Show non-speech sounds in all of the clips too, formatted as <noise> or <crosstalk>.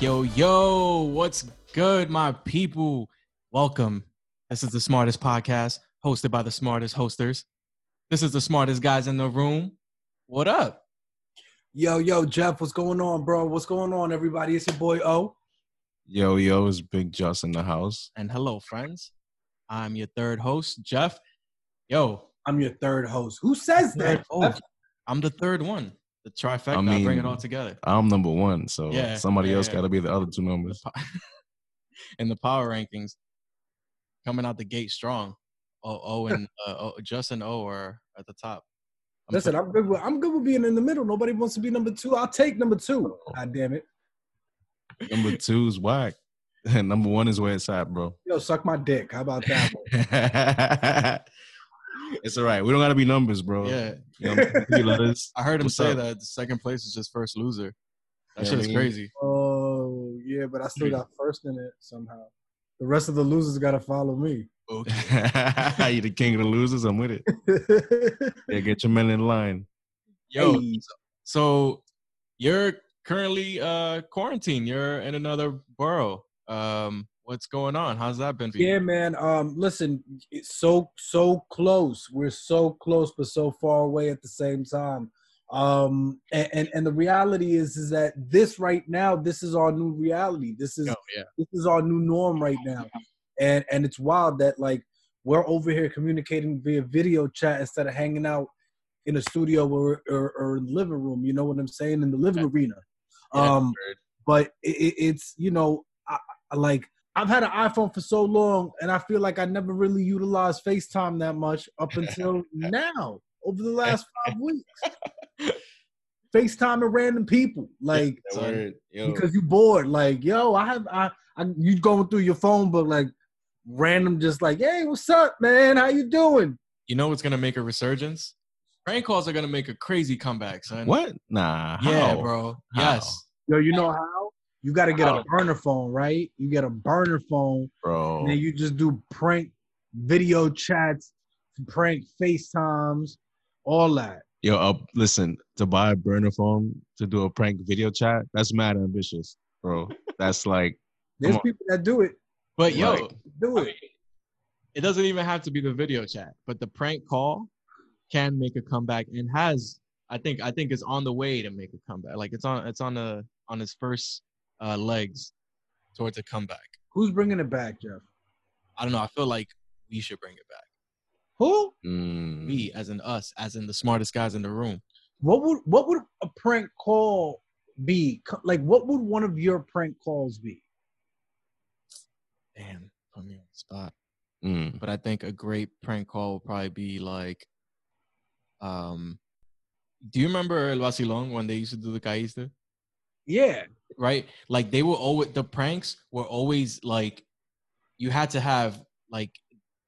Yo, yo, what's good, my people? Welcome. This is the smartest podcast hosted by the smartest hosters. This is the smartest guys in the room. What up? Yo, yo, Jeff, what's going on, bro? What's going on, everybody? It's your boy O. Yo, yo, it's Big Joss in the house. And hello, friends. I'm your third host, Jeff. Yo, I'm your third host. Who says that? oh, I'm the third one. The trifecta. I, mean, bring it all together. I'm number one, so Yeah, somebody yeah, else yeah. got to be the other two numbers. In <laughs> the power rankings, coming out the gate strong. Oh, oh, and <laughs> uh, oh, Justin O are at the top. I'm Listen, I'm good. With, I'm good with being in the middle. Nobody wants to be number two. I'll take number two. God damn it. number two is whack. And <laughs> number one is where it's at, bro. Yo, suck my dick. How about that? It's all right. We don't got to be numbers, bro. yeah. You know, letters. <laughs> I heard him What's say up? that the second place is just first loser. That Yeah, shit is crazy. oh, yeah, but I still got first in it somehow. The rest of the losers got to follow me. Okay. <laughs> you the king of the losers. I'm with it. <laughs> Yeah, get your men in line. Yo, Hey. so you're currently uh quarantined. You're in another borough. Um, what's going on? How's that been for you? Yeah, man. Um, listen, it's so so close. We're so close, but so far away at the same time. Um, and and, and the reality is is that this right now, this is our new reality. This is Oh, yeah. this is our new norm right now, and and it's wild that like we're over here communicating via video chat instead of hanging out in a studio or or, or in the living room. You know what I'm saying? In the living arena. Um, word. but it, it, it's you know I, I like I've had an iPhone for so long, and I feel like I never really utilized FaceTime that much up until <laughs> now. Over the last five <laughs> weeks, FaceTime and random people, like Son, Yo. because you're bored. Like yo, I have I, I you going through your phone, but like random, just like hey, what's up, man? How you doing? You know what's gonna make a resurgence? Prank calls are gonna make a crazy comeback, son. what? Nah. Yeah, how? bro. How? Yes. Yo, you know how? You got to get a burner phone, right? You get a burner phone, bro. And then you just do prank video chats, prank FaceTimes, all that. Yo, uh, listen, to buy a burner phone to do a prank video chat, that's mad ambitious, bro. That's like, There's people that do it. But yo, Like- Do I it. mean, it doesn't even have to be the video chat, but the prank call can make a comeback and has I think I think is on the way to make a comeback. Like it's on it's on the on its first uh legs towards a comeback. Who's bringing it back, Jeff? I don't know. I feel like we should bring it back. Who? mm, We, as in us, as in the smartest guys in the room. What would what would a prank call be? Like, what would one of your prank calls be? Damn, put me on the spot. mm. But I think a great prank call would probably be like, um, do you remember El Vacilon when they used to do the caíste? Yeah, right? Like they were always the pranks were always like you had to have like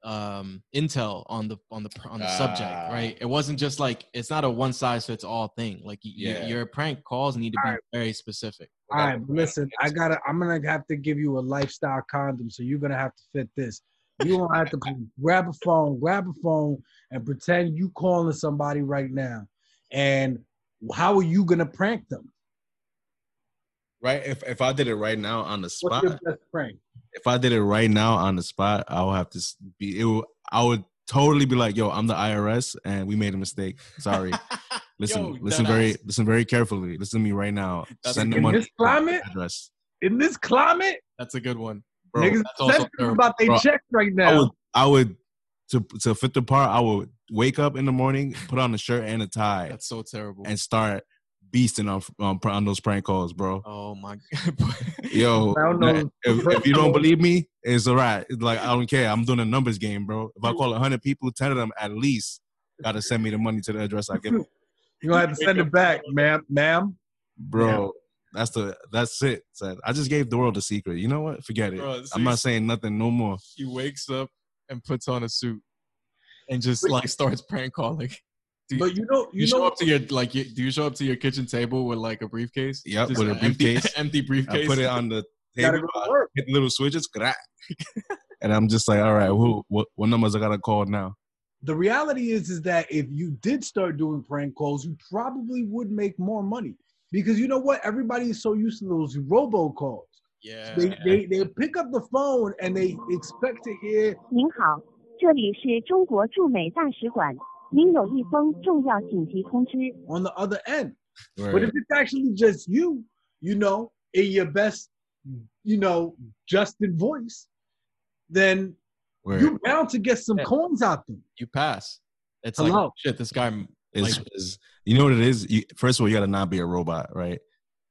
um intel on the on the on the subject, Ah. right? It wasn't just like it's not a one size fits all thing. Like y- y- your prank calls need to be Alright. very specific. All right, but listen, I gotta. I'm gonna have to give you a lifestyle condom, so you're gonna have to fit this. You gonna have to grab a phone, grab a phone, and pretend you calling somebody right now. And how are you gonna prank them? Right. If if I did it right now on the What's spot, your best prank? if I did it right now on the spot, I would have to be. It would, I would totally be like, "Yo, I'm the IRS, and we made a mistake. Sorry. <laughs> Listen, Yo, listen deadass. very, listen very carefully. Listen to me right now. That's Send the in money this climate? address, In this climate, That's a good one. bro. niggas that's also about their checks right I now. would, I would, to to fit the part, I would wake up in the morning, put on a shirt and a tie, That's so terrible. and start beasting on on, on those prank calls, bro. oh my. <laughs> Yo, I don't know. if, if you don't believe me, it's all right. It's like I don't care. I'm doing a numbers game, bro. If I call hundred people, ten of them at least gotta send me the money to the address I give. them. <laughs> You're gonna have to send it back, ma'am. Ma'am. Bro, that's the that's it. son. I just gave the world a secret. You know what? Forget it. Bro, I'm not saying nothing no more. he wakes up and puts on a suit and just like starts prank calling Do you, But you know, you, you, show know, up to your like you, do you show up to your kitchen table with like a briefcase? Yep, Just with a an empty- briefcase. Empty, briefcase. I <laughs> put it on the <laughs> you gotta table, go I to work. hit the little switches, crack. <laughs> and I'm just like, all right, who, what, what numbers I gotta call now? the reality is is that if you did start doing prank calls, you probably would make more money because you know what? Everybody is so used to those robocalls. Yeah. They, they they pick up the phone and they expect to hear 您好，这里是中国驻美大使馆， 您有一封重要紧急通知。 on the other end. But Right. if it's actually just you, you know, in your best, you know, Justin voice, then Word. you're bound to get some Yeah. coins out there. You pass. It's Hello. like shit. This guy. is, like- is you know what it is? You, first of all, you gotta not be a robot, right?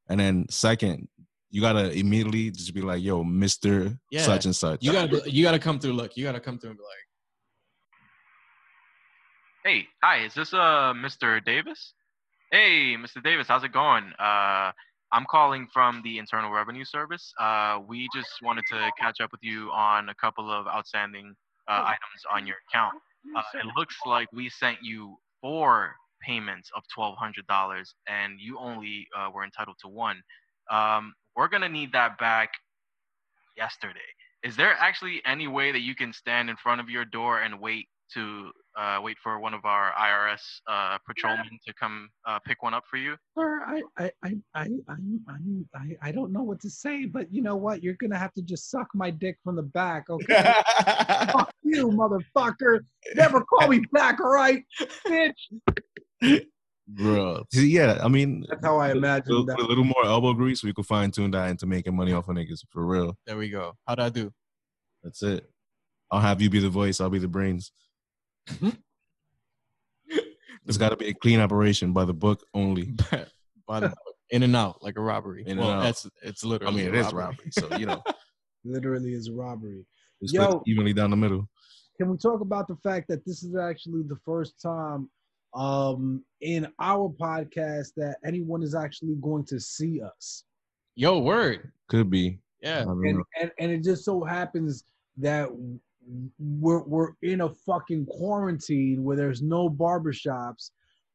And then second, you gotta immediately just be like, "Yo, Mister Yeah. such and such." You gotta. You gotta come through. Look. You gotta come through and be like. Hey, hi, is this uh Mr. Davis? Hey, Mr. Davis, how's it going? Uh I'm calling from the Internal Revenue Service. Uh we just wanted to catch up with you on a couple of outstanding uh, items on your account. Uh, it looks like we sent you four payments of $1,200 and you only uh, were entitled to one. Um, we're going to need that back yesterday. Is there actually any way that you can stand in front of your door and wait to uh, wait for one of our IRS uh, patrolmen to come uh, pick one up for you? Sir, I, I, I, I, I, I, I don't know what to say, but you know what? You're gonna have to just suck my dick from the back, okay? <laughs> Fuck you, motherfucker! Never call me back, all right, bitch. bro. See, yeah, I mean, That's how I with- imagine with that. a little more elbow grease, we could fine tune that into making money off of niggas for real. There we go. How'd I do? That's it. I'll have you be the voice. I'll be the brains. It's got to be a clean operation by the book only. <laughs> By the book. In and out like a robbery. In well, that's it's literally. I literally. mean, it a is robbery, so you know, <laughs> Literally is a robbery. it's Yo. split evenly down the middle. Can we talk about the fact that this is actually the first time um in our podcast that anyone is actually going to see us? Yo, word. Could be. Yeah. and, and and it just so happens that we're we're in a fucking quarantine where there's no barbershops.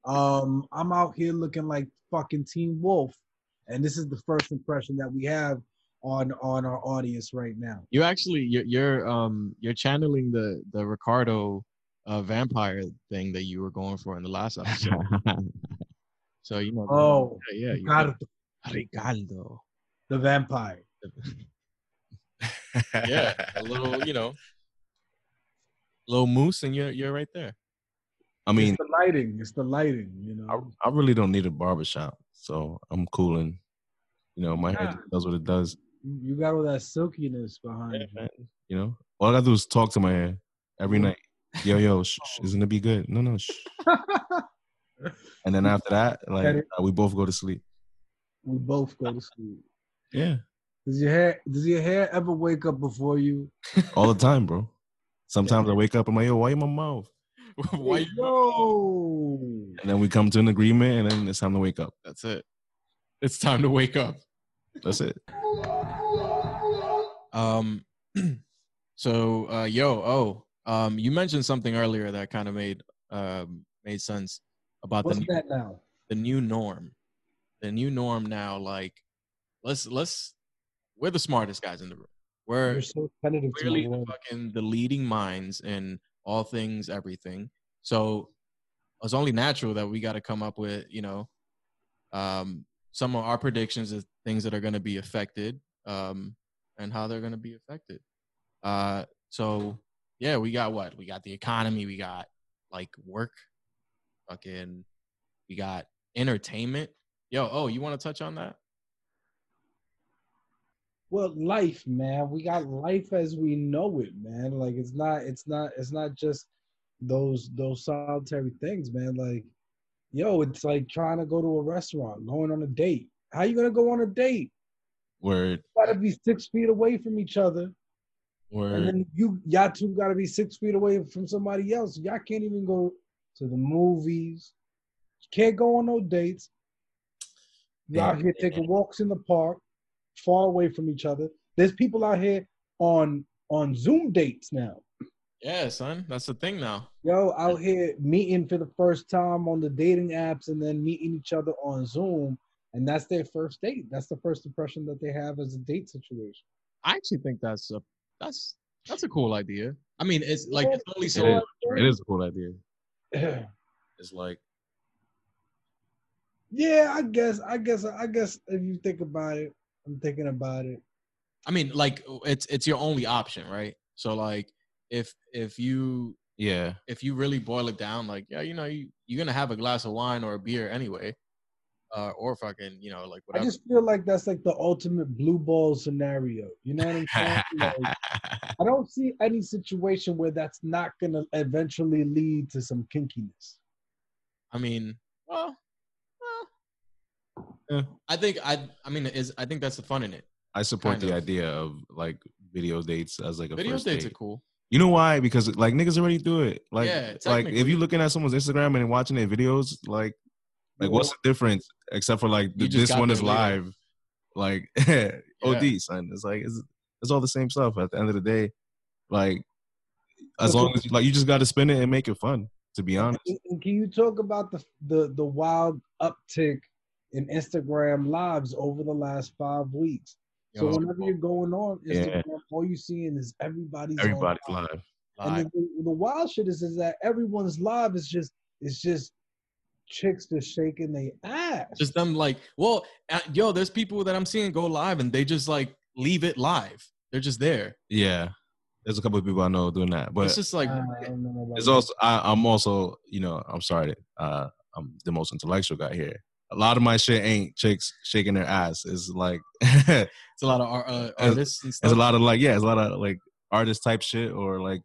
Um, I'm out here looking like fucking Teen Wolf, and this is the first impression that we have on on our audience right now. You actually you're, you're um you're channeling the the Ricardo uh, vampire thing that you were going for in the last episode. <laughs> so you know. Oh, yeah, yeah. Ricardo, Ricardo. the vampire. <laughs> Yeah, a little, you know, little mousse, and you're you're right there. I mean, it's the lighting. It's the lighting. You know. I, I really don't need a barbershop, so I'm cooling. You know, my hair Yeah. just does what it does. You got all that silkiness behind Yeah, you. man. You know, all I gotta do is talk to my hair every night. Yo, yo, shh, shh, <laughs> isn't it be good? No, no. And then after that, <laughs> like uh, we both go to sleep. we both go to sleep. Yeah, Does your hair does your hair ever wake up before you? all the time, bro. Sometimes I wake up and I'm like, yo, why in my mouth? <laughs> Why you- Yo. And then we come to an agreement, and then it's time to wake up. That's it. It's time to wake up. That's it. Um, <clears throat> so uh, yo, oh, um, you mentioned something earlier that kind of made um made sense about What's the that now? the new norm. The new norm now, like, let's let's we're the smartest guys in the room. We're You're so tentative clearly the fucking the leading minds in all things, everything. So it's only natural that we got to come up with, you know, um, some of our predictions of things that are going to be affected, um, and how they're going to be affected. Uh, so yeah, we got what? We got the economy. We got like work, fucking. We got entertainment. Yo, oh, you want to touch on that? Well, life, man. We got life as we know it, man. Like it's not, it's not, it's not just those those solitary things, man. Like, yo, it's like trying to go to a restaurant, going on a date. How you gonna go on a date? Word, You gotta be six feet away from each other. And then you y'all two gotta be six feet away from somebody else. Y'all can't even go to the movies. Can't go on no dates. Out here taking walks in the park, far away from each other. There's people out here on on Zoom dates now. Yeah, son, that's the thing now. Yo, out here meeting for the first time on the dating apps and then meeting each other on Zoom. And that's their first date. That's the first impression that they have as a date situation. I actually think that's a that's that's a cool idea. I mean, it's like it's only so all much, It is a cool idea. <clears throat> It's like Yeah, I guess. I guess. I guess if you think about it, I'm thinking about it. I mean, like it's it's your only option, right? So like if if you yeah, if you really boil it down, like yeah, you know, you you're gonna have a glass of wine or a beer anyway, uh, or fucking you know like I just feel like that's like the ultimate blue ball scenario. You know what I'm saying? <laughs> Like, I don't see any situation where that's not gonna eventually lead to some kinkiness. I mean, well, well, Yeah. I think I I mean is I think that's the fun in it. I support Kind the of. idea of like video dates as like a Video first dates date. are cool. You know why? Because like niggas already do it. Like, Yeah, like if technically. you looking at someone's Instagram and watching their videos, like, like what's the difference except for like You th- this got one there is later. live, like <laughs> OD son. It's like it's, it's all the same stuff. At the end of the day, like as long as like you just got to spin it and make it fun. To be honest, And- and Can you talk about the the the wild uptick in Instagram lives over the last five weeks? So Yo, whenever you're going on Yeah. Instagram, all you're seeing is everybody's on everybody's live. live. And the, the, the wild shit is, is that everyone's live is just it's just chicks just shaking their ass. just them like, well, uh, yo, there's people that I'm seeing go live and they just like leave it live. They're just there. Yeah, there's a couple of people I know doing that, but it's just like, I don't know about It's also I, I'm also you know I'm sorry uh, I'm the most intellectual guy here. A lot of my shit ain't chicks shaking their ass. It's like it's <laughs> it's a lot of ar- uh, As- artists and stuff. a lot of like yeah, it's a lot of like artist type shit or like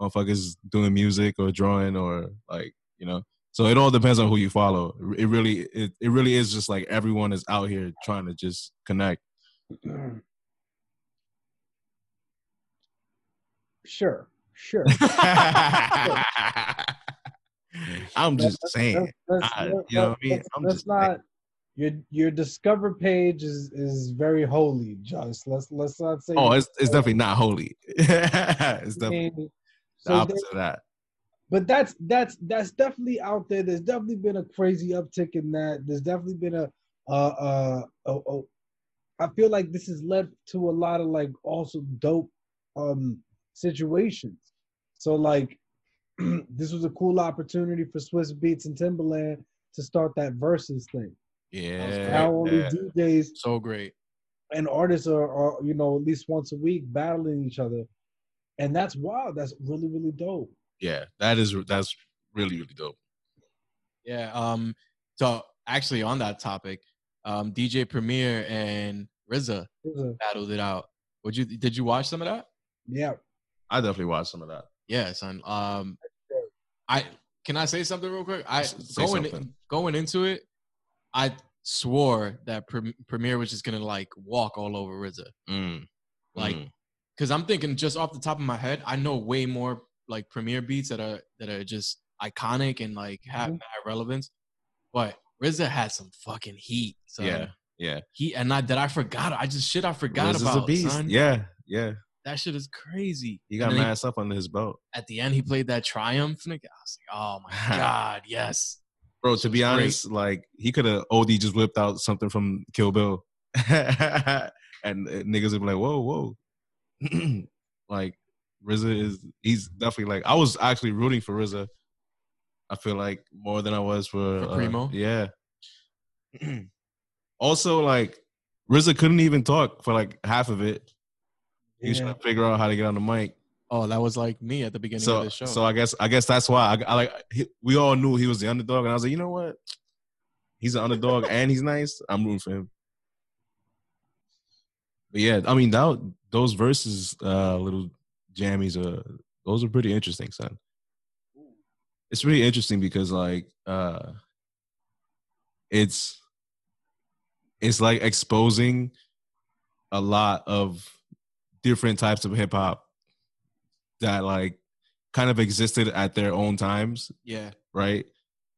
motherfuckers doing music or drawing or like you know. So it all depends on who you follow. It really it, it really is just like everyone is out here trying to just connect. sure, sure. <laughs> I'm just saying. Let's- let's- I- you know what I mean? I'm just saying. not. Your your discover page is is very holy, just let's let's not say. Oh, it's it's definitely not holy. <laughs> it's definitely mean, the opposite of that. but that's that's that's definitely out there. There's definitely been a crazy uptick in that. There's definitely been a uh uh oh i feel like this has led to a lot of like also dope um situations. So like <clears throat> this was a cool opportunity for Swizz Beatz and Timbaland to start that Verzuz thing. Yeah. Now only yeah. DJs so great. and artists are, are you know at least once a week battling each other, and that's wild. That's really really dope. Yeah, that is that's really really dope. Yeah. Um. So actually, on that topic, um, DJ Premier and RZA It was a- battled it out. Would you did you watch some of that? yeah, I definitely watched some of that. Yeah, son. Um, I can I say something real quick? I say going something. going into it, I swore that Prem- Premier was just gonna like walk all over RZA. Mm, Like, mm. because I'm thinking just off the top of my head, I know way more like Premier beats that are that are just iconic and like have Mhm. mad relevance. But RZA had some fucking heat. So yeah, yeah. he and I that I forgot. I just shit I forgot Riz is about. a beast. Son. Yeah, yeah. That shit is crazy. He got mad stuff under his belt, at the end he played that triumph nigga. I was like, oh my <laughs> god, yes. bro. To be was great. honest, like he could have OD just whipped out something from Kill Bill, <laughs> and uh, niggas would be like, whoa, whoa. <clears throat> like RZA is he's definitely like I was actually rooting for RZA. I feel like more than I was for, For uh, Primo? yeah. <clears throat> also, like RZA couldn't even talk for like half of it. He was trying to figure out how to get on the mic. Oh, that was like me at the beginning of the show. so I guess I guess that's why I, I like he, we all knew he was the underdog, and I was like, you know what? He's an underdog and he's nice. I'm rooting for him. But yeah, I mean that those verses, uh, little jammies, uh, those are pretty interesting, son. It's really interesting because like uh, it's it's like exposing a lot of different types of hip hop that like kind of existed at their own times, yeah, right?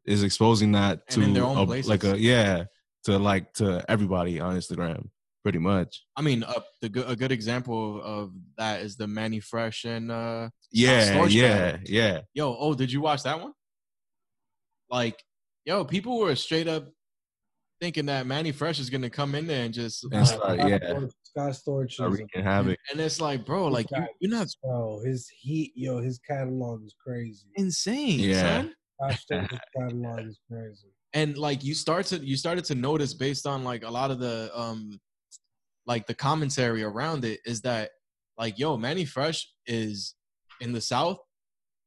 Is exposing that And to their own a- places. like a yeah to like to everybody on Instagram, pretty much. I mean, uh, the good, a good example of that is the Manny Fresh and uh, Yeah, yeah, battle. yeah. yo. Oh, did you watch that one? Like, yo, people were straight up thinking that Manny Fresh is gonna come in there and just And start, Scott yeah. Scott Storch Start wreaking havoc. and it's like, bro, like you, guy- you're not Bro, his heat, yo, his catalog is crazy. insane, Yeah. son. <laughs> Catalog is crazy. and like you start to you started to notice based on like a lot of the um like the commentary around it is that like yo manny fresh is in the south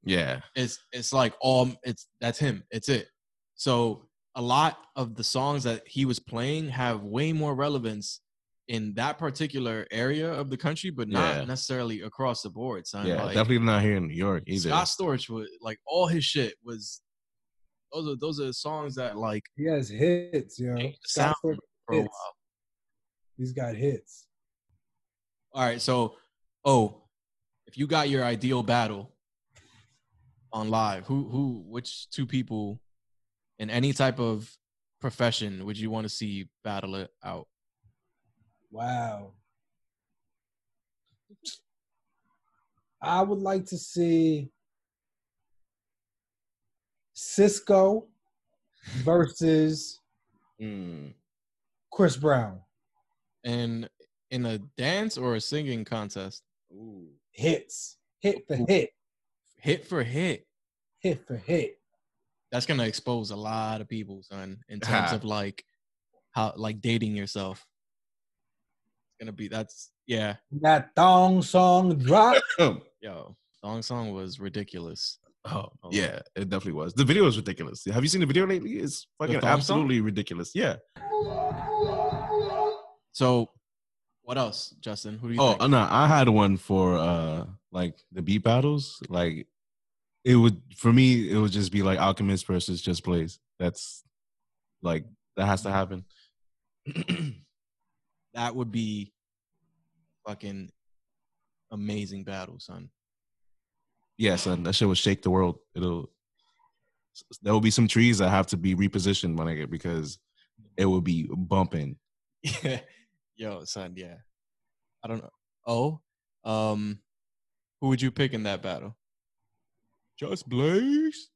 Yeah. it's it's like all it's that's him it's it so a lot of the songs that he was playing have way more relevance in that particular area of the country but not Yeah. necessarily across the board son Yeah. like, Definitely not here in New York either. scott storch was like all his shit was those are those are songs that like He has hits, yo. Know? Scott sound Storch for a hits. while He's got hits. All right, so oh, if you got your ideal battle on live, who who which two people in any type of profession would you want to see battle it out? Wow. I would like to see Sisqó <laughs> versus Mm. Chris Brown. And in a dance or a singing contest? Hits. Hit for Ooh. hit. Hit for hit. Hit for hit. That's gonna expose a lot of people, son, in terms of like how like dating yourself. It's gonna be that's yeah. That thong song drop. <laughs> Yo, song song was ridiculous. Oh, Oh. yeah, it definitely was. The video is ridiculous. Have you seen the video lately? It's fucking thong song? absolutely ridiculous. Yeah. So what else, Justin? Who do you Oh think? no, I had one for uh like the beat battles. Like it would for me, it would just be like Alchemist versus Just Blaze. That's like that has to happen. <clears throat> that would be fucking amazing battle, son. yeah, son, that shit would shake the world. It'll there will be some trees that have to be repositioned, my nigga, because it will be bumping. Yeah. Yo, son, yeah. I don't know. Oh, um, who would you pick in that battle? Just Blaze.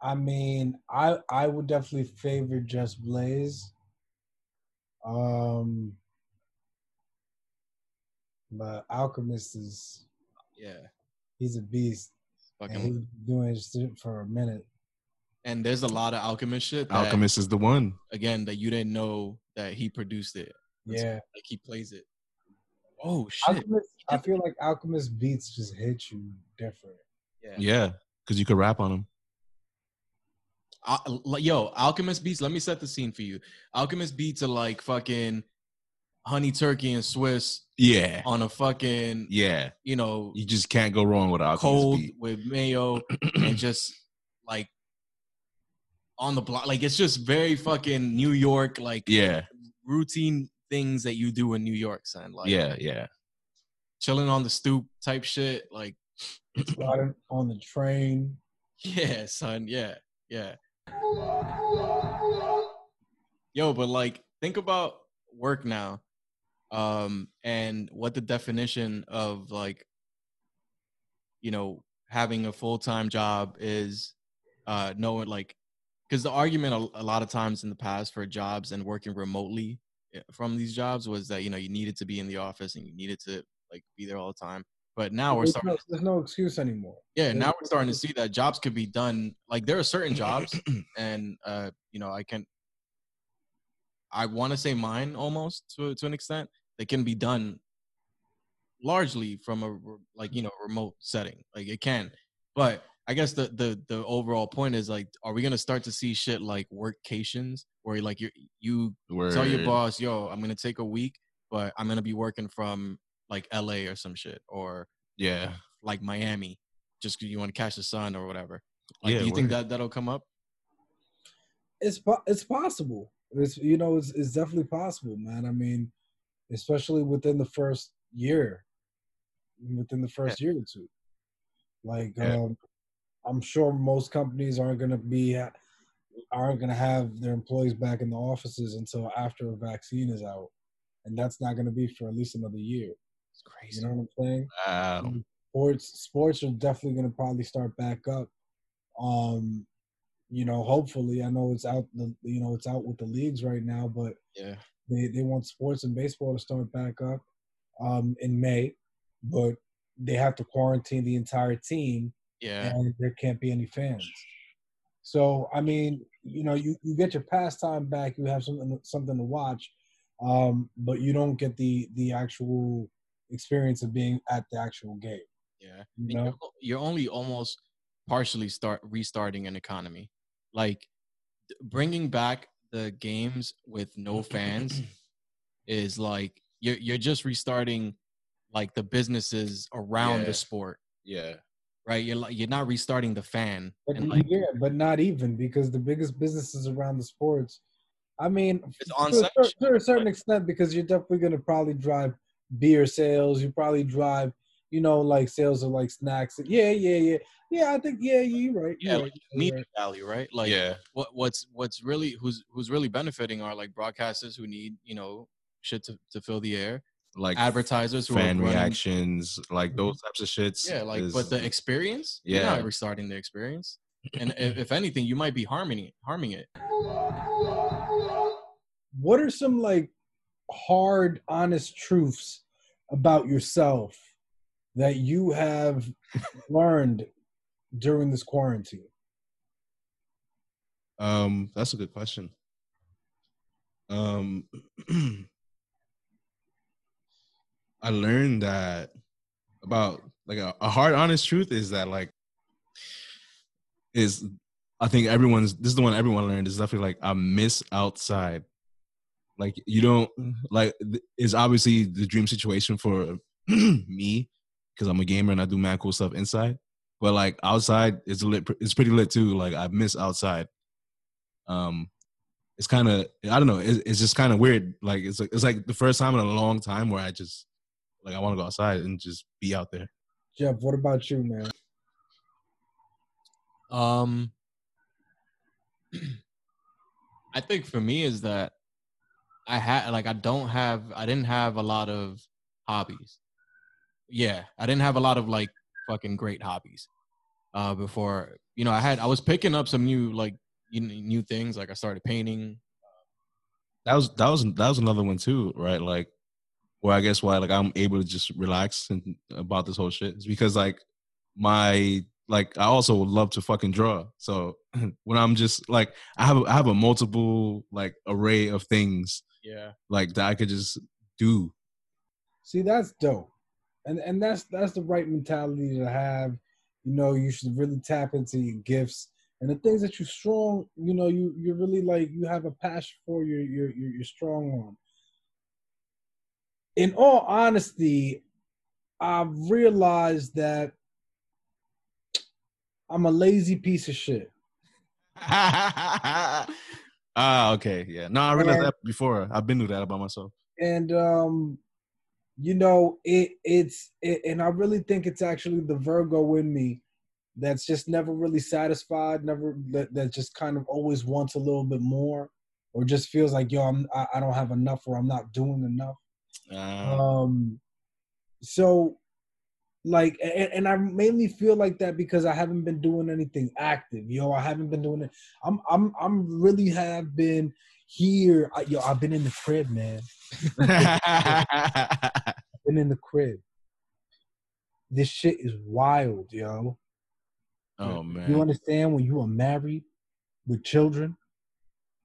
I mean, I I would definitely favor Just Blaze. Um, but Alchemist is Yeah. he's a beast. And Fucking. he's been doing shit for a minute. And there's a lot of Alchemist shit. That, Alchemist is the one. Again, that you didn't know that he produced it. It's Yeah, Like he plays it. Oh shit. Alchemist. I feel like Alchemist beats just hit you different. Yeah. Yeah, because you could rap on them. Al- yo, Alchemist beats. Let me set the scene for you. Alchemist beats are like fucking honey turkey and Swiss Yeah, on a fucking yeah. you know You just can't go wrong with Alchemist cold beat. with mayo <clears throat> and just like on the block. Like it's just very fucking New York like Yeah, routine things that you do in New York, son. Like yeah, yeah. chilling on the stoop type shit. Like <clears throat> Riding on the train. yeah, son. Yeah, yeah. Yo, but like think about work now. Um and what the definition of like you know having a full-time job is uh knowing like because the argument a, a lot of times in the past for jobs and working remotely from these jobs was that you know you needed to be in the office and you needed to like be there all the time. But now we're There's starting no, there's no excuse anymore. yeah now we're starting to see that jobs could be done like there are certain jobs <clears throat> and uh you know i can i want to say mine almost to, to an extent they can be done largely from a like you know remote setting like it can. But i guess the the the overall point is like are we gonna start to see shit like workations where like you you tell your boss yo i'm gonna take a week but i'm gonna be working from like la or some shit or Yeah, like Miami, just 'cause you want to catch the sun or whatever. Like, Yeah, do you think that that'll come up? It's po- it's possible. It's you know it's it's definitely possible, man. I mean, especially within the first year, within the first year or two. Like, Yeah. um, I'm sure most companies aren't gonna be aren't gonna have their employees back in the offices until after a vaccine is out, and that's not gonna be for at least another year. It's crazy. You know what I'm saying? wow. sports sports are definitely going to probably start back up um you know, hopefully, I know it's out. The you know it's out with the leagues right now, but Yeah. they they want sports and baseball to start back up um, in May, but they have to quarantine the entire team, Yeah. and there can't be any fans. So I mean, you know, you, you get your pastime back, you have something something to watch, um, but you don't get the the actual experience of being at the actual game. Yeah. you know? you're only almost partially start restarting an economy. Like bringing back the games with no fans <clears throat> is like you're you're just restarting like the businesses around Yeah. the sport, Yeah. Right? You're you're not restarting the fan. but And like yeah, but not even because the biggest businesses around the sports. I mean, It's on to, a, cer- to a certain extent, because you're definitely going to probably drive beer sales. You probably drive, you know, like sales of like snacks. Yeah, yeah, yeah, yeah. I think yeah, you're right. yeah, You're like right, you're media right. value, right? Like yeah. what what's what's really who's who's really benefiting are like broadcasters who need you know shit to, to fill the air, Like advertisers who fan are reactions, like those types of shits. Yeah, like is- but the experience, you're Yeah. not restarting the experience, <clears throat> and if, if anything, you might be harming it, harming it. What are some like hard, honest truths about yourself that you have <laughs> learned during this quarantine? Um, that's a good question. Um, <clears throat> I learned that about like a, a hard, honest truth is that like is I think everyone's this is the one everyone learned is definitely like I miss outside. Like you don't like th- is obviously the dream situation for <clears throat> me because I'm a gamer and I do mad cool stuff inside. But like outside, it's lit. It's pretty lit too. Like I miss outside um it's kind of i don't know it, it's just kind of weird like it's like it's like the first time in a long time where i just like i want to go outside and just be out there Jeff, what about you, man? Um, <clears throat> I think for me is that I had like I don't have I didn't have a lot of hobbies. Yeah, I didn't have a lot of like fucking great hobbies. Uh, before you know, I had I was picking up some new like new things. Like I started painting. that was that was that was another one too right like where i guess why like i'm able to just relax and about this whole shit is because like my like i also love to fucking draw so <clears throat> when i'm just like i have a, i have a multiple like array of things Yeah. like that i could just do See, that's dope, and and that's that's the right mentality to have. You know, you should really tap into your gifts and the things that you're strong. You know, you you're really like you have a passion for. your your you're you're, you're strong on. In all honesty, I've realized that I'm a lazy piece of shit. <laughs> ah okay yeah. No i realized And- that before. I've been through that about myself. And um you know it it's it, and i really think it's actually the virgo in me that's just never really satisfied never that, that just kind of always wants a little bit more or just feels like yo I'm, I, I don't have enough or i'm not doing enough uh, um so like and, and i mainly feel like that because i haven't been doing anything active yo i haven't been doing it i'm i'm i'm really have been here I, yo i've been in the crib man <laughs> been in the crib. This shit is wild, yo. oh man. You understand when you are married with children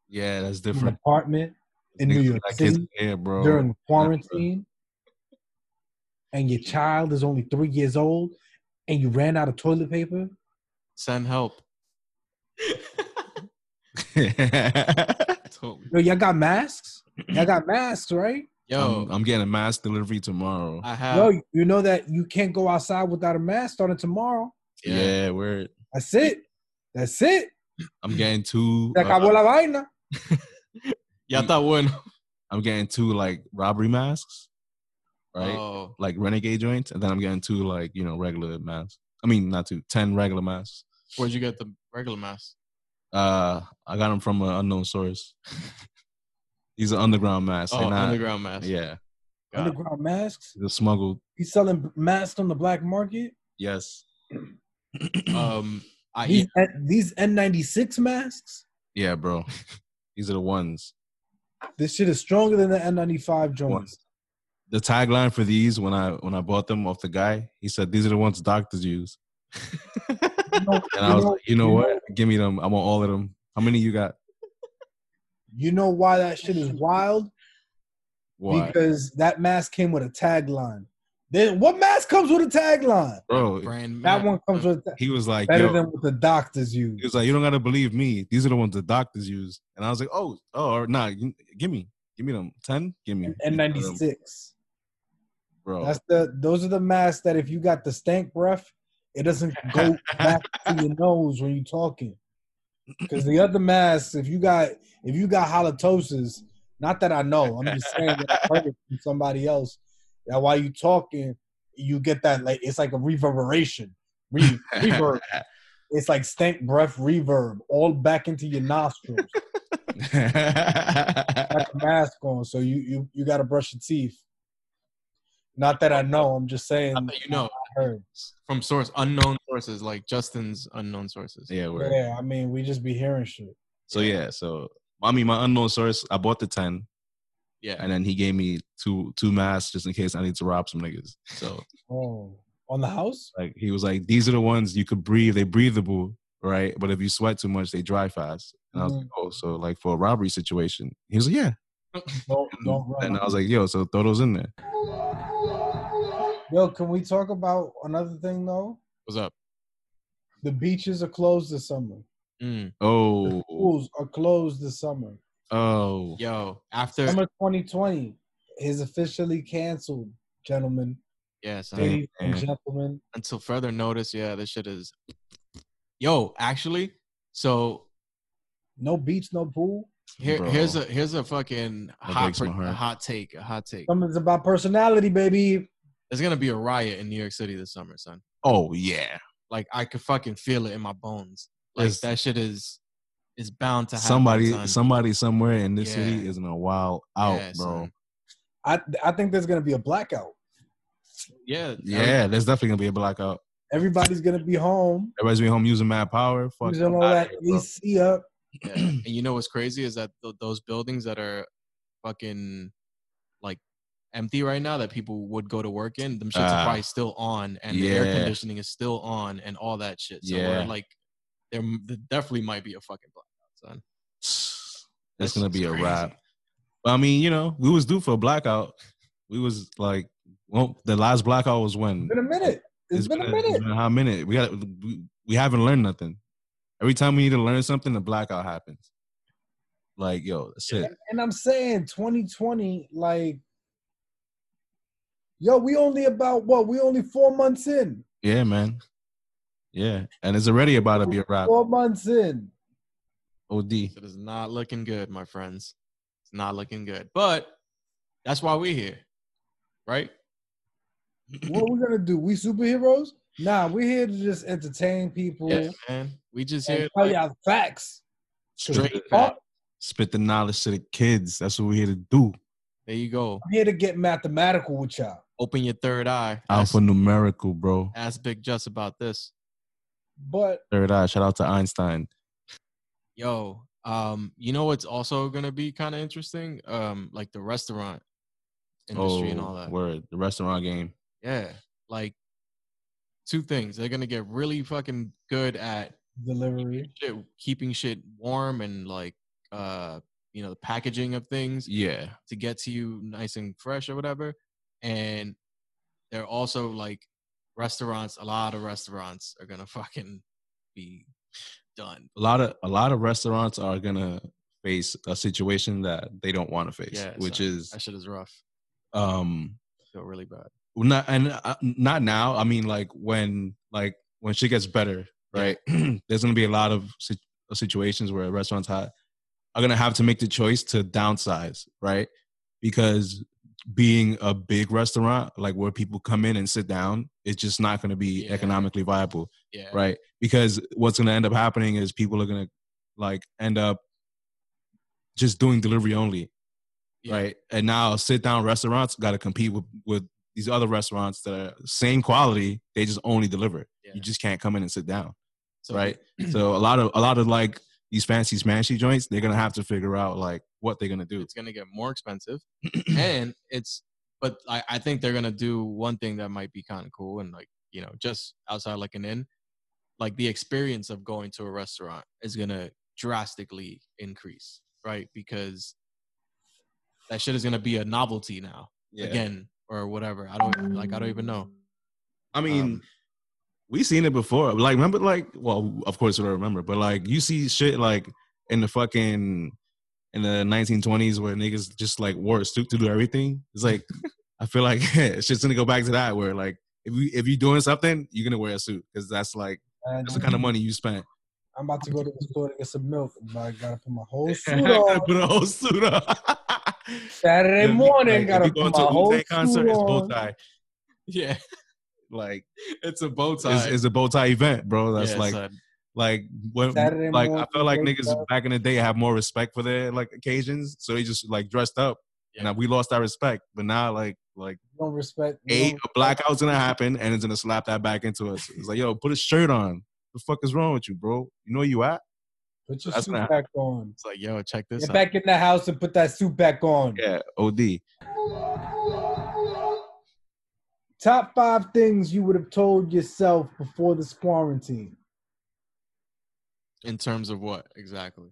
yeah that's in an different apartment in New York got kids City in bro. during quarantine, and your child is only three years old, and you ran out of toilet paper? Send help. <laughs> Totally. Yo, y'all got masks? Y'all got masks, right? Yo, I'm, I'm getting a mask delivery tomorrow. I have. Yo, you know that you can't go outside without a mask starting tomorrow. yeah. yeah. word. That's it. That's it. I'm getting two. Se acabó uh, la vaina. <laughs> Ya está bueno. I'm getting two like robbery masks, right? Oh, Like renegade joints, and then I'm getting two like you know regular masks. I mean, not two, ten regular masks. where'd you get the regular masks? Uh, I got them from an unknown source. <laughs> These are underground masks. Oh, not, underground masks. Yeah, Got it. Underground masks. they're smuggled. He's selling masks on the black market. Yes. <clears throat> Um, I, These these N96 masks. Yeah, bro. <laughs> These are the ones. This shit is stronger than the N95 joints. The tagline for these when I when I bought them off the guy, he said these are the ones doctors use. You know, And I was you know- like, you know what? Give me them. I want all of them. How many you got? You know why that shit is wild? Why? Because that mask came with a tagline. Then what mask comes with a tagline? Bro, brand That ma- one comes with a, he was like, better yo, than what the doctors use. he was like, you don't gotta believe me. These are the ones the doctors use. And I was like, oh, oh, or nah, give me, give me them. Ten, give me. N96. bro. That's the those are the masks that if you got the stank breath, it doesn't go <laughs> back to your nose when you're talking. Because the other masks, if you got if you got halitosis, not that I know, I'm just saying that I heard it from somebody else. That while you talking, you get that like it's like a reverberation, Re- <laughs> reverb. It's like stank breath reverb all back into your nostrils. <laughs> Got the mask on, so you you you got to brush your teeth. Not that I know, I'm just saying. I bet you know I heard. from source unknown sources like Justin's unknown sources. yeah, word. Yeah, I mean, we just be hearing shit. So yeah, so I mean, my unknown source, I bought the ten, Yeah. and then he gave me two two masks just in case I need to rob some niggas. So Oh, on the house? like he was like, these are the ones you could breathe. They breathable, right? But if you sweat too much, they dry fast. And I was like, oh, so like for a robbery situation, he was like, yeah. Don't, don't. And I was like, yo, so throw those in there. Yo, can we talk about another thing though? What's up? The beaches are closed this summer. Mm. Oh, Schools are closed this summer. Oh, Yo, after Summer 2020 is officially canceled, gentlemen, Yes, son. ladies and gentlemen. until further notice, yeah, this shit is. Yo, actually, so No beach, no pool. here, Bro. here's a here's a fucking hot per- a hot take, a hot take. Something's about personality, baby. There's gonna be a riot in New York City this summer, son. oh yeah. Like I could fucking feel it in my bones. Like There's- that shit is is bound to happen. Somebody, son. somebody somewhere in this Yeah. city is in a wild out, Yeah, bro. son. I I think there's gonna be a blackout. Yeah, Yeah, there's definitely gonna be a blackout. Everybody's gonna be home. Everybody's gonna be home using mad power. Fuck Using all that here. AC up. Yeah. and you know what's crazy is that th- those buildings that are fucking like empty right now that people would go to work in, them shits Ah. are probably still on, and the air conditioning is still on, and all that shit. So Yeah. we're like, there, there definitely might be a fucking blackout, son. <sighs> It's That gonna shit's be a wrap. But I mean, you know, we was due for a blackout. We was like, well, the last blackout was when It's been a minute. it's been a minute. It's been a minute. We got we, we haven't learned nothing. Every time we need to learn something, the blackout happens. Like, yo, that's it. And I'm saying 2020, like, yo, we only about what? We only four months in. Yeah, man. Yeah, and it's already about to be a wrap. Four months in. Od. It is not looking good, my friends. It's not looking good, but that's why we're here, right? What are we gonna do? We superheroes? Nah, we're here to just entertain people Yeah, man. We just and here tell like, y'all facts. straight. Talk- facts. Spit the knowledge to the kids. That's what we're here to do. There you go. I'm here to get mathematical with y'all. Open your third eye. Ask, Alphanumerical, bro. ask Big Just about this. But Third eye. Shout out to Einstein. Yo, um, you know what's also gonna be kind of interesting? Um, like the restaurant industry and all that. Oh, Word. The restaurant game. Yeah, like two things. They're gonna get really fucking good at delivery. shit, keeping shit warm and like uh, you know, the packaging of things Yeah. to get to you nice and fresh or whatever. And they're also like restaurants. A lot of restaurants are gonna fucking be done. A lot of a lot of restaurants are gonna face a situation that they don't want to face, Yeah, which is that shit is rough. um feel really bad. not and uh, not now. I mean, like when like when shit gets better, right? <clears throat> There's gonna be a lot of sit- situations where restaurants ha- are gonna have to make the choice to downsize, right? Because being a big restaurant, like where people come in and sit down, it's just not gonna be Yeah. economically viable, Yeah. right? Because what's gonna end up happening is people are gonna like end up just doing delivery only, Yeah. right? And now sit down restaurants got to compete with with these other restaurants that are same quality. They just only deliver. You just can't come in and sit down. So right? <clears throat> so a lot of a lot of like these fancy smashy joints, they're gonna have to figure out like what they're gonna do. it's gonna get more expensive, <clears throat> and it's. But I, I think they're gonna do one thing that might be kind of cool, and like you know, just outside like an inn, like the experience of going to a restaurant is gonna drastically increase, right? Because that shit is gonna be a novelty now again or whatever. I don't like. I don't even know. I mean, Um, we seen it before. Like, remember, like, well, of course, we don't remember, but like, you see shit like in the fucking in the 1920s where niggas just like wore a suit to do everything. It's like, <laughs> I feel like <laughs> it's just gonna go back to that where like, if you if you're doing something, you're gonna wear a suit because that's like And that's the kind of money you spent. I'm about to go to the store to get some milk, but I gotta put my whole <laughs> suit on. Put a whole suit on. Saturday Yeah, morning, like, gotta if you put going my to a whole Wu-Tang suit concert, it's bow on. tie. Yeah, Like, it's a bow tie. it's, it's a bow tie event, bro. That's Yeah, like son. like when Saturday like I morning, feel like niggas up. back in the day have more respect for their like occasions, so they just like dressed up. Yeah. And we lost our respect, but now like like You don't respect. you eight don't a blackout's gonna happen, and it's gonna slap that back into us. It's like yo, put a shirt on. The fuck is wrong with you, bro? You know where you at? Put your That's suit gonna back on. It's like, yo, check this Get out. back in the house and put that suit back on. Yeah, OD. Top five things you would have told yourself before this quarantine. In terms of what exactly?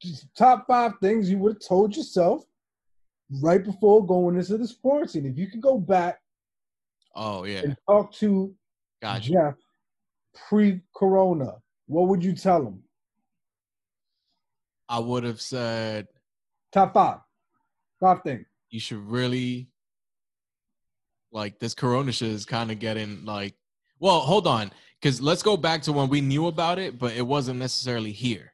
Just top five things you would have told yourself right before going into this quarantine. If you could go back Oh yeah, and talk to gotcha. Jeff pre-corona, what would you tell him? I would have said Top five. Five things. you should really like this corona shit is kind of getting like well hold on because let's go back to when we knew about it but it wasn't necessarily here.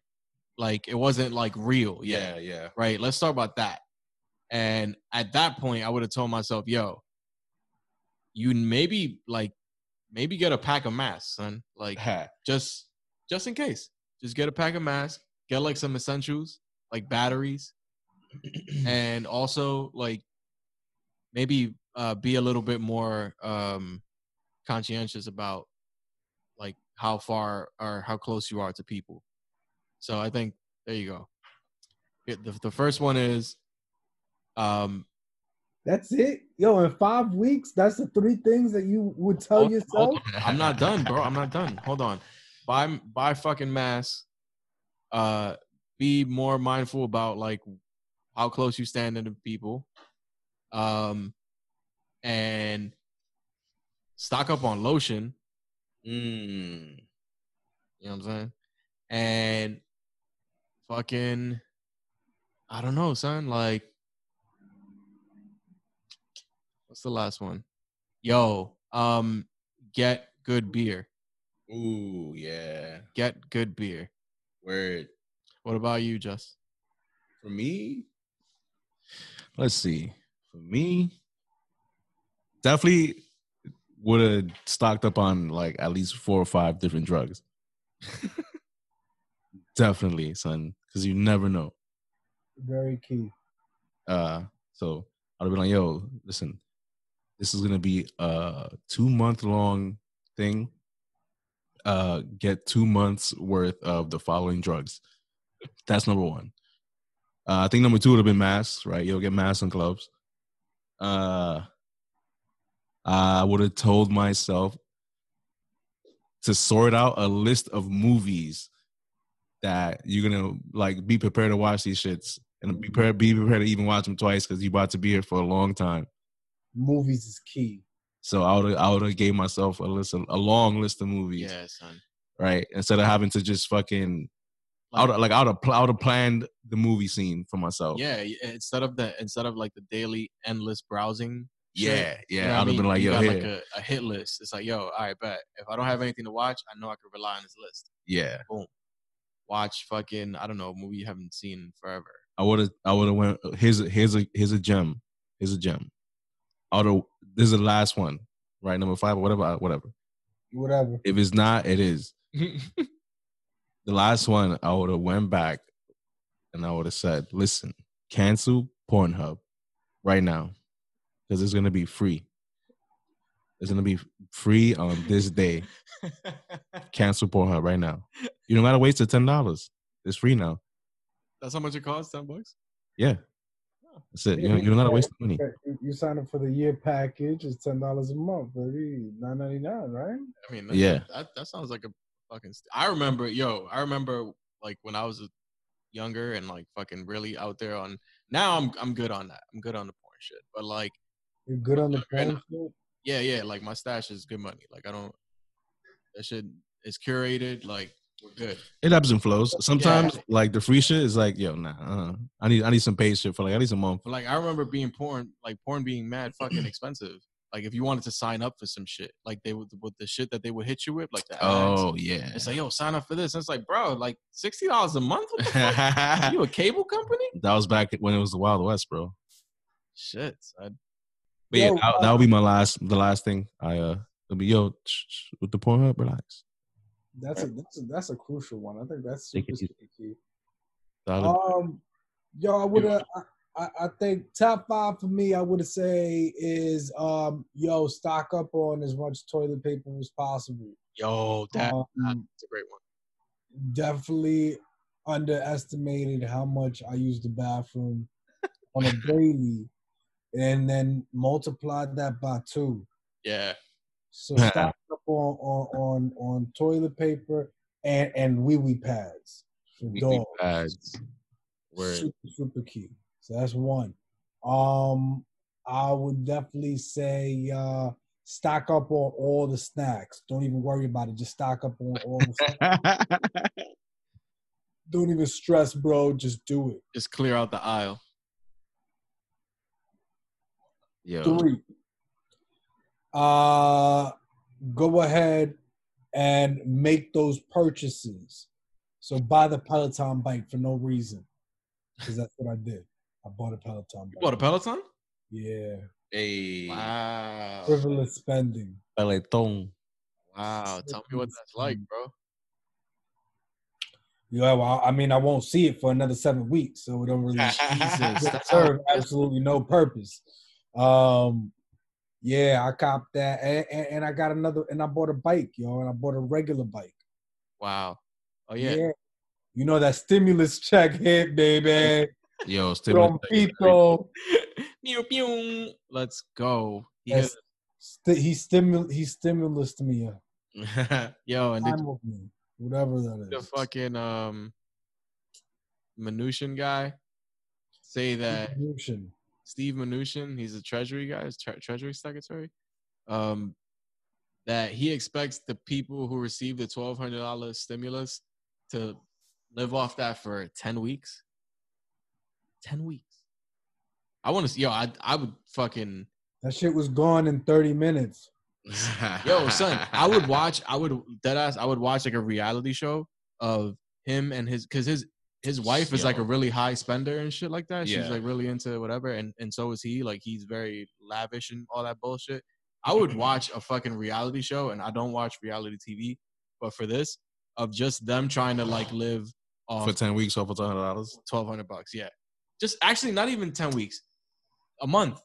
Like it wasn't like real yet yeah. right? Let's talk about that. And at that point i would have told myself yo you maybe like maybe get a pack of masks son. Like <laughs> just just in case. Just get a pack of masks get like some essentials like batteries. <clears throat> And also like maybe uh, be a little bit more um, conscientious about like how far or how close you are to people. So I think there you go. It- the, the first one is um, That's it. Yo, in five weeks, that's the three things that you would tell hold- yourself. hold. I'm not done, bro. I'm not done. Hold on. Buy buy fucking masks. Uh, be more mindful about like how close you stand to people. Um, and stock up on lotion. Mm. You know what I'm saying? And fucking, I don't know, son. Like, what's the last one? Yo, um, get good beer. Ooh, yeah. Get good beer. Word. What about you, Just? For me, let's see. For me, definitely would have stocked up on like at least four or five different drugs. <laughs> definitely, son, because you never know. Very key. Uh, so I'd be like, "Yo, listen, this is gonna be a two month long thing. Uh, get two months worth of the following drugs. That's number one. Uh, I think number two would have been masks, right? You'll get masks and gloves. Uh, I would have told myself to sort out a list of movies that you're gonna like be prepared to watch these shits and be prepared, be prepared to even watch them twice because you're about to be here for a long time. Movies is key. So I would I would have gave myself a list, of, a long list of movies, Yeah, son. right? Instead of having to just fucking, I would like I would have I would have planned the movie scene for myself. Yeah, instead of the instead of like the daily endless browsing. Shit, yeah, you yeah. know I'd have mean? been like, You yo, got here, like a, a hit list. It's like, yo, all right, bet. If I don't have anything to watch, I know I can rely on this list. yeah. Boom. Watch fucking I don't know a movie you haven't seen in forever. I would have I would have went. Here's a here's a here's a gem. Here's a gem. Out of this is the last one, right? Number five or whatever, uh, whatever. Whatever. If it's not, it is. <laughs> the last one, I would have went back and I would have said, listen, cancel Pornhub right now because it's gonna be free. It's gonna be free on this day. <laughs> Cancel Pornhub right now. You don't gotta wait till ten dollars. It's free now. That's how much it costs. Ten bucks. Yeah. That's it. You don't, you don't gotta waste the money. You, you sign up for the year package. It's ten dollars a month, baby. Nine ninety nine, right? I mean, that, Yeah. that, that sounds like a fucking. St- I remember, yo, I remember like when I was younger and like fucking really out there on. Now I'm I'm good on that. I'm good on the porn shit. But like, You're good on the Right phone. now. shit? yeah, yeah, like my stash is good money. Like I don't. That shit is curated. Like we're good. It ebbs and flows. Sometimes like the free shit is like, yo, nah. Uh, I need I need some paid shit for like at least a month. But like I remember being porn, like porn being mad fucking expensive. Like if you wanted to sign up for some shit, like they would with the shit that they would hit you with, like the ads. Oh yeah. It's like, yo, sign up for this. And it's like, bro, like sixty dollars a month. What the fuck? <laughs> you a cable company? that was back when it was the Wild West, bro. Shit, son. But yeah, Yo, that, that would be my last the last thing. I uh it'll be yo shh, shh, with the Pornhub, relax. That's a that's a that's a crucial one. I think that's Take super, it easy. key. Um, yo, I would have. I, I think top five for me, I would say is um, yo, stock up on as much toilet paper as possible. Yo, that, Um, that's a great one. definitely underestimated how much I use the bathroom on a daily, and then multiply that by two. Yeah. So stock up on on on, on toilet paper and and wee wee pads for Weekly dogs. pads. Word. Super super key. So that's one. Um, I would definitely say uh stock up on all the snacks. Don't even worry about it. Just stock up on all the snacks. <laughs> Don't even stress, bro. Just do it. Just clear out the aisle. Yo. Three. Uh go ahead and make those purchases. So buy the Peloton bike for no reason. Because that's what I did. I bought a Peloton You bought a Peloton? yeah. Hey. Wow. Frivolous spending. Peloton. Wow. Tell me what that's like, bro. Yeah, well, I mean, I won't see it for another seven weeks, so it don't really Jesus. <laughs> serve absolutely no purpose. Um, yeah, I copped that, and, and, and I got another, and I bought a bike, yo, and I bought a regular bike. Wow. Oh yeah. you know that stimulus check hit, baby. Yo, stimulus Trompito. Pew, pew. Let's go. He Yes. Sti- he stimul he stimulus to me, yeah. <laughs> Yo, and did with me, whatever that is. the fucking um Mnuchin guy say that Evolution. Steve Mnuchin, he's a treasury guy, tre- treasury secretary, um, that he expects the people who receive the twelve hundred dollars stimulus to live off that for ten weeks. Ten weeks. I want to see. Yo, I I would fucking That shit was gone in 30 minutes. <laughs> yo son. I would watch. I would dead ass. I would watch like a reality show of him and his because his his wife is like a really high spender and shit like that. She's Yeah. like really into whatever, and and so is he. Like he's very lavish and all that bullshit. I would mm-hmm. watch a fucking reality show, and I don't watch reality TV, but for this, of just them trying to like live off for ten weeks off of two hundred dollars. twelve hundred bucks. Yeah, just actually not even ten weeks, a month.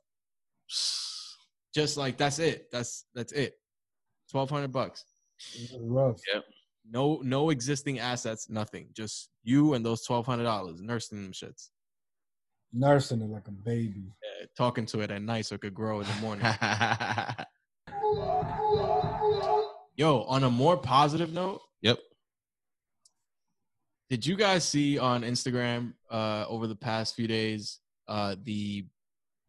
Just like that's it. That's that's it. Twelve hundred bucks. Rough. Yep. No no existing assets. Nothing. Just you and those twelve hundred dollars nursing them shits. Nursing it like a baby. Yeah, talking to it at night so it could grow in the morning. <laughs> Yo, on a more positive note, Yep. did you guys see on Instagram uh, over the past few days uh, the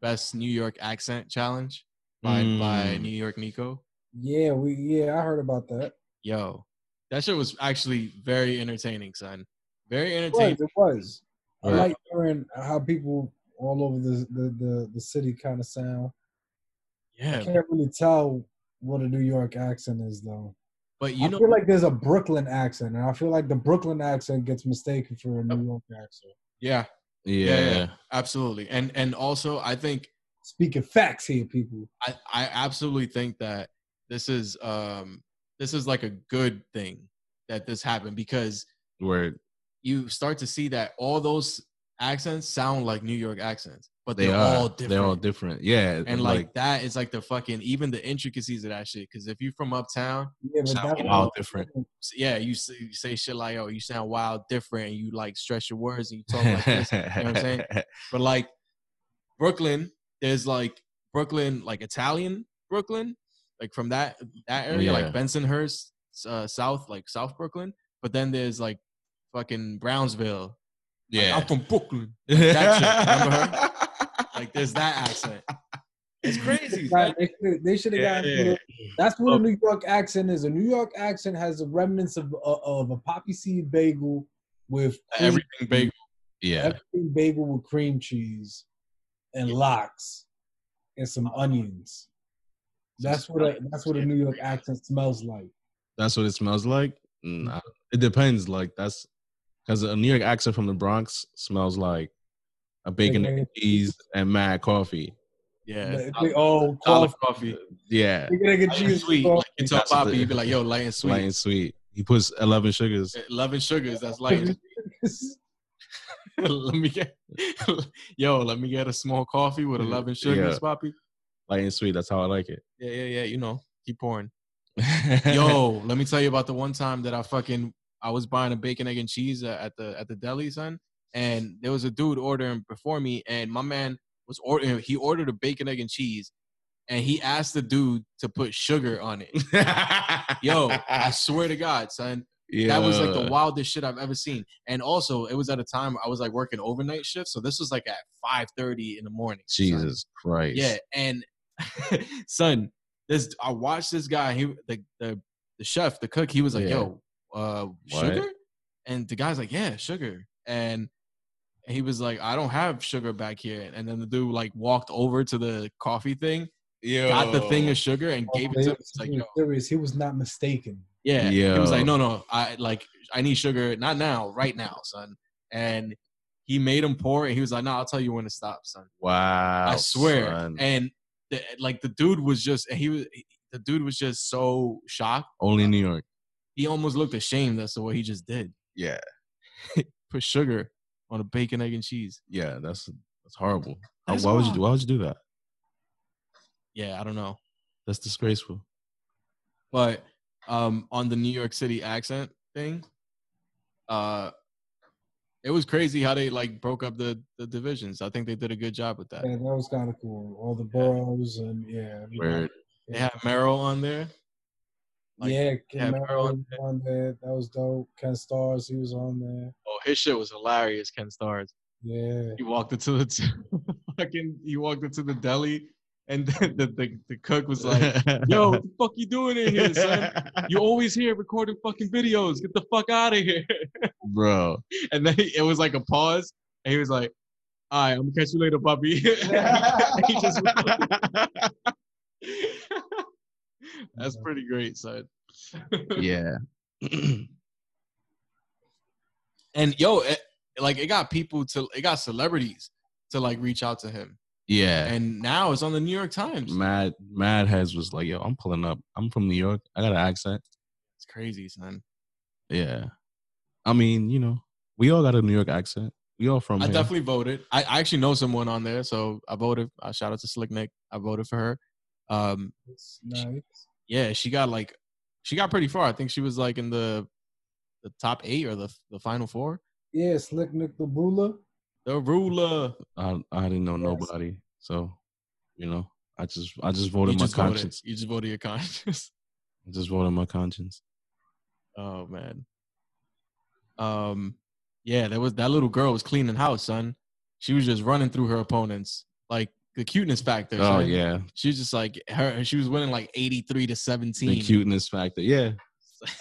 best New York accent challenge by by Mm. New York Nico? Yeah, we yeah, I heard about that. Yo, that shit was actually very entertaining, son. Very It was. entertaining. It was. I like hearing how people all over the the, the, the city kind of sound. Yeah. I can't really tell what a New York accent is though. but you know I know, feel like there's a Brooklyn accent, and I feel like the Brooklyn accent gets mistaken for a New York accent. yeah, Yeah. yeah, absolutely. And and also, I think Speaking facts here, people. I, I absolutely think that this is um this is like a good thing that this happened because Word. You start to see that all those accents sound like New York accents, but They they're are. all different. They're all different. Yeah. and like, that is like the fucking even the intricacies of that shit. Because if you're from uptown, Yeah, but Sound that's wild different. yeah, you say, you say shit like, "Oh, you sound wild, different," and you like stretch your words and you talk like this. know what I'm saying? <laughs> But like Brooklyn, there's like Brooklyn, like Italian Brooklyn, like from that that area, Yeah. like Bensonhurst, uh, South, like South Brooklyn. But then there's like fucking Brownsville. Like, yeah. I'm from Brooklyn. <laughs> that shit, Like there's that accent. It's crazy. They should have Yeah, gotten. yeah. That's what a New York accent is. A New York accent has the remnants of of, of a poppy seed bagel with cream- Everything big. yeah. everything bagel with cream cheese and lox and some onions. That's what a, that's what a New York accent smells like. That's what it smells like. Mm, nah, it depends. Like that's because a uh, New York accent from the Bronx smells like a bacon Bacon and and cheese and mad coffee. Yeah. They- they- oh, Solid coffee. coffee. Yeah, Bacon, egg, and Light and cheese. sweet. coffee. Like you tell Poppy, you'd be like, yo, light and sweet. light and sweet. He puts eleven sugars. Eh, eleven sugars, that's light and <laughs> let me get <laughs> yo, let me get a small coffee with eleven sugars, Yeah. Poppy. Light and sweet. That's how I like it. Yeah, yeah, yeah. You know, keep pouring. <laughs> Yo, let me tell you about the one time that I fucking I was buying a bacon, egg, and cheese at at the at the deli, son, and there was a dude ordering before me, and my man was ordering. He ordered a bacon, egg, and cheese, and he asked the dude to put sugar on it. <laughs> Yo, I swear to God, son, that was like the wildest shit I've ever seen. And also, it was at a time I was like working overnight shift, so this was like at five thirty in the morning. son. Jesus Christ. Yeah, and <laughs> son, this I watched this guy. He the the the chef, the cook. He was like, Yeah. "Yo, uh, What? sugar," and the guy's like, "Yeah, sugar." And he was like, "I don't have sugar back here." And then the dude like walked over to the coffee thing, Yo. got the thing of sugar, and gave it to him. It's like, he, "Yo, was serious. he was not mistaken. yeah." He was like, "No, no, I like I need sugar, not now, right now, son." And he made him pour it. He was like, "No, I'll tell you when to stop, son." Wow. I swear. son. And the, like the dude was just he was the dude was just so shocked. Only in New York. He almost looked ashamed as to what he just did. Yeah. <laughs> Put sugar on a bacon, egg, and cheese. Yeah. That's that's horrible. That's why would you? wild. Why would you do that? Yeah, I don't know. That's disgraceful. But um on the New York City accent thing, uh it was crazy how they like broke up the the divisions. I think they did a good job with that. Yeah, that was kind of cool. All the boroughs and yeah, everybody. Word. They had Merrill on there. Like, yeah, Ken Merrill on there. That was dope. Ken Stars, he was on there. Oh, his shit was hilarious, Ken Stars. Yeah. he walked into the t- <laughs> fucking he walked into the deli and <laughs> the, the, the, the cook was like yo what the fuck you doing in here son you <laughs> always here recording fucking videos get the fuck out of here bro. and then he- it was like a pause and he was like all right i'm gonna catch you later puppy he just that's pretty great son yeah. <laughs> and yo it, like it got people to it got celebrities to like reach out to him yeah. and now it's on the new york times Mad Mad Heads was like, yo, I'm pulling up. I'm from New York. I got an accent. it's crazy son Yeah. I mean, you know, we all got a New York accent. We all from I here. definitely voted. I, I actually know someone on there, so I voted. Uh, shout out to Slick Nick. I voted for her. Um, nice. Yeah, she got like, she got pretty far. I think she was like in the, the top eight or the the final four. Yeah, Slick Nick the Ruler. The ruler. I, I didn't know Yes. nobody. So, you know, I just I just voted You my just voted. conscience. You just voted your conscience. <laughs> I just voted my conscience. oh man. Um, yeah, that was that little girl was cleaning house, son. She was just running through her opponents, like the cuteness factor. Oh son. yeah. She was just like her. She was winning like eighty three to seventeen. The cuteness factor. Yeah.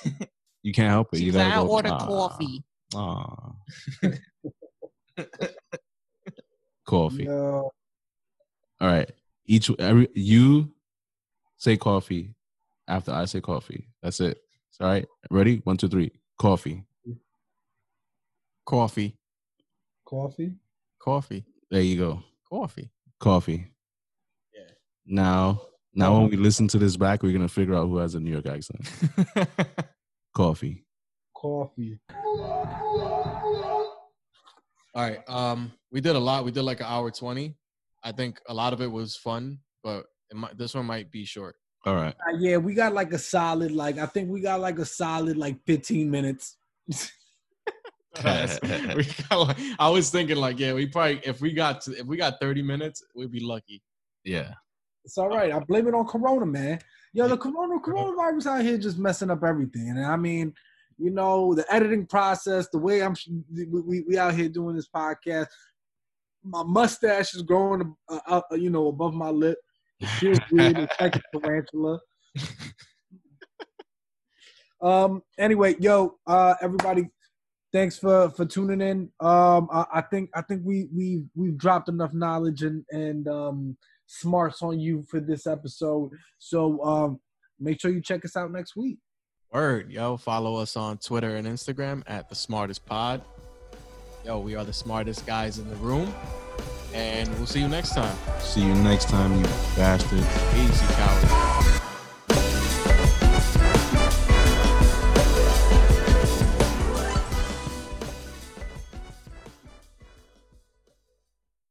<laughs> You can't help it. She you was gotta like, I go, ordered "Ah, coffee. ah." coffee. <laughs> Yo, All right. Each every you say coffee after I say coffee. That's it. All right. Ready? One, two, three. Coffee. Coffee. coffee. Coffee. There you go. Coffee. Coffee. Yeah. Now, now when we listen to this back, we're gonna figure out who has a New York accent. <laughs> Coffee. Coffee. All right. Um, we did a lot. We did like an hour twenty. I think a lot of it was fun, but it might, this one might be short. All right. Uh, yeah, we got like a solid, like I think we got like a solid like 15 minutes. <laughs> <laughs> we got like, I was thinking like, yeah, we probably if we got to, if we got 30 minutes, we'd be lucky. Yeah. It's all right. I blame it on Corona, man. Yo, the Corona coronavirus out here just messing up everything. And I mean, you know, the editing process, the way I'm we, we, we out here doing this podcast. My mustache is growing, uh, uh, you know, above my lip. It feels weird. It's like a tarantula. <laughs> um. Anyway, yo, uh, everybody, thanks for for tuning in. Um, I, I think I think we we we've dropped enough knowledge and and um smarts on you for this episode. So um, make sure you check us out next week. Word, yo, follow us on Twitter and Instagram at the smartest pod. Yo, we are the smartest guys in the room. And we'll see you next time. See you next time, you bastard. Easy, coward.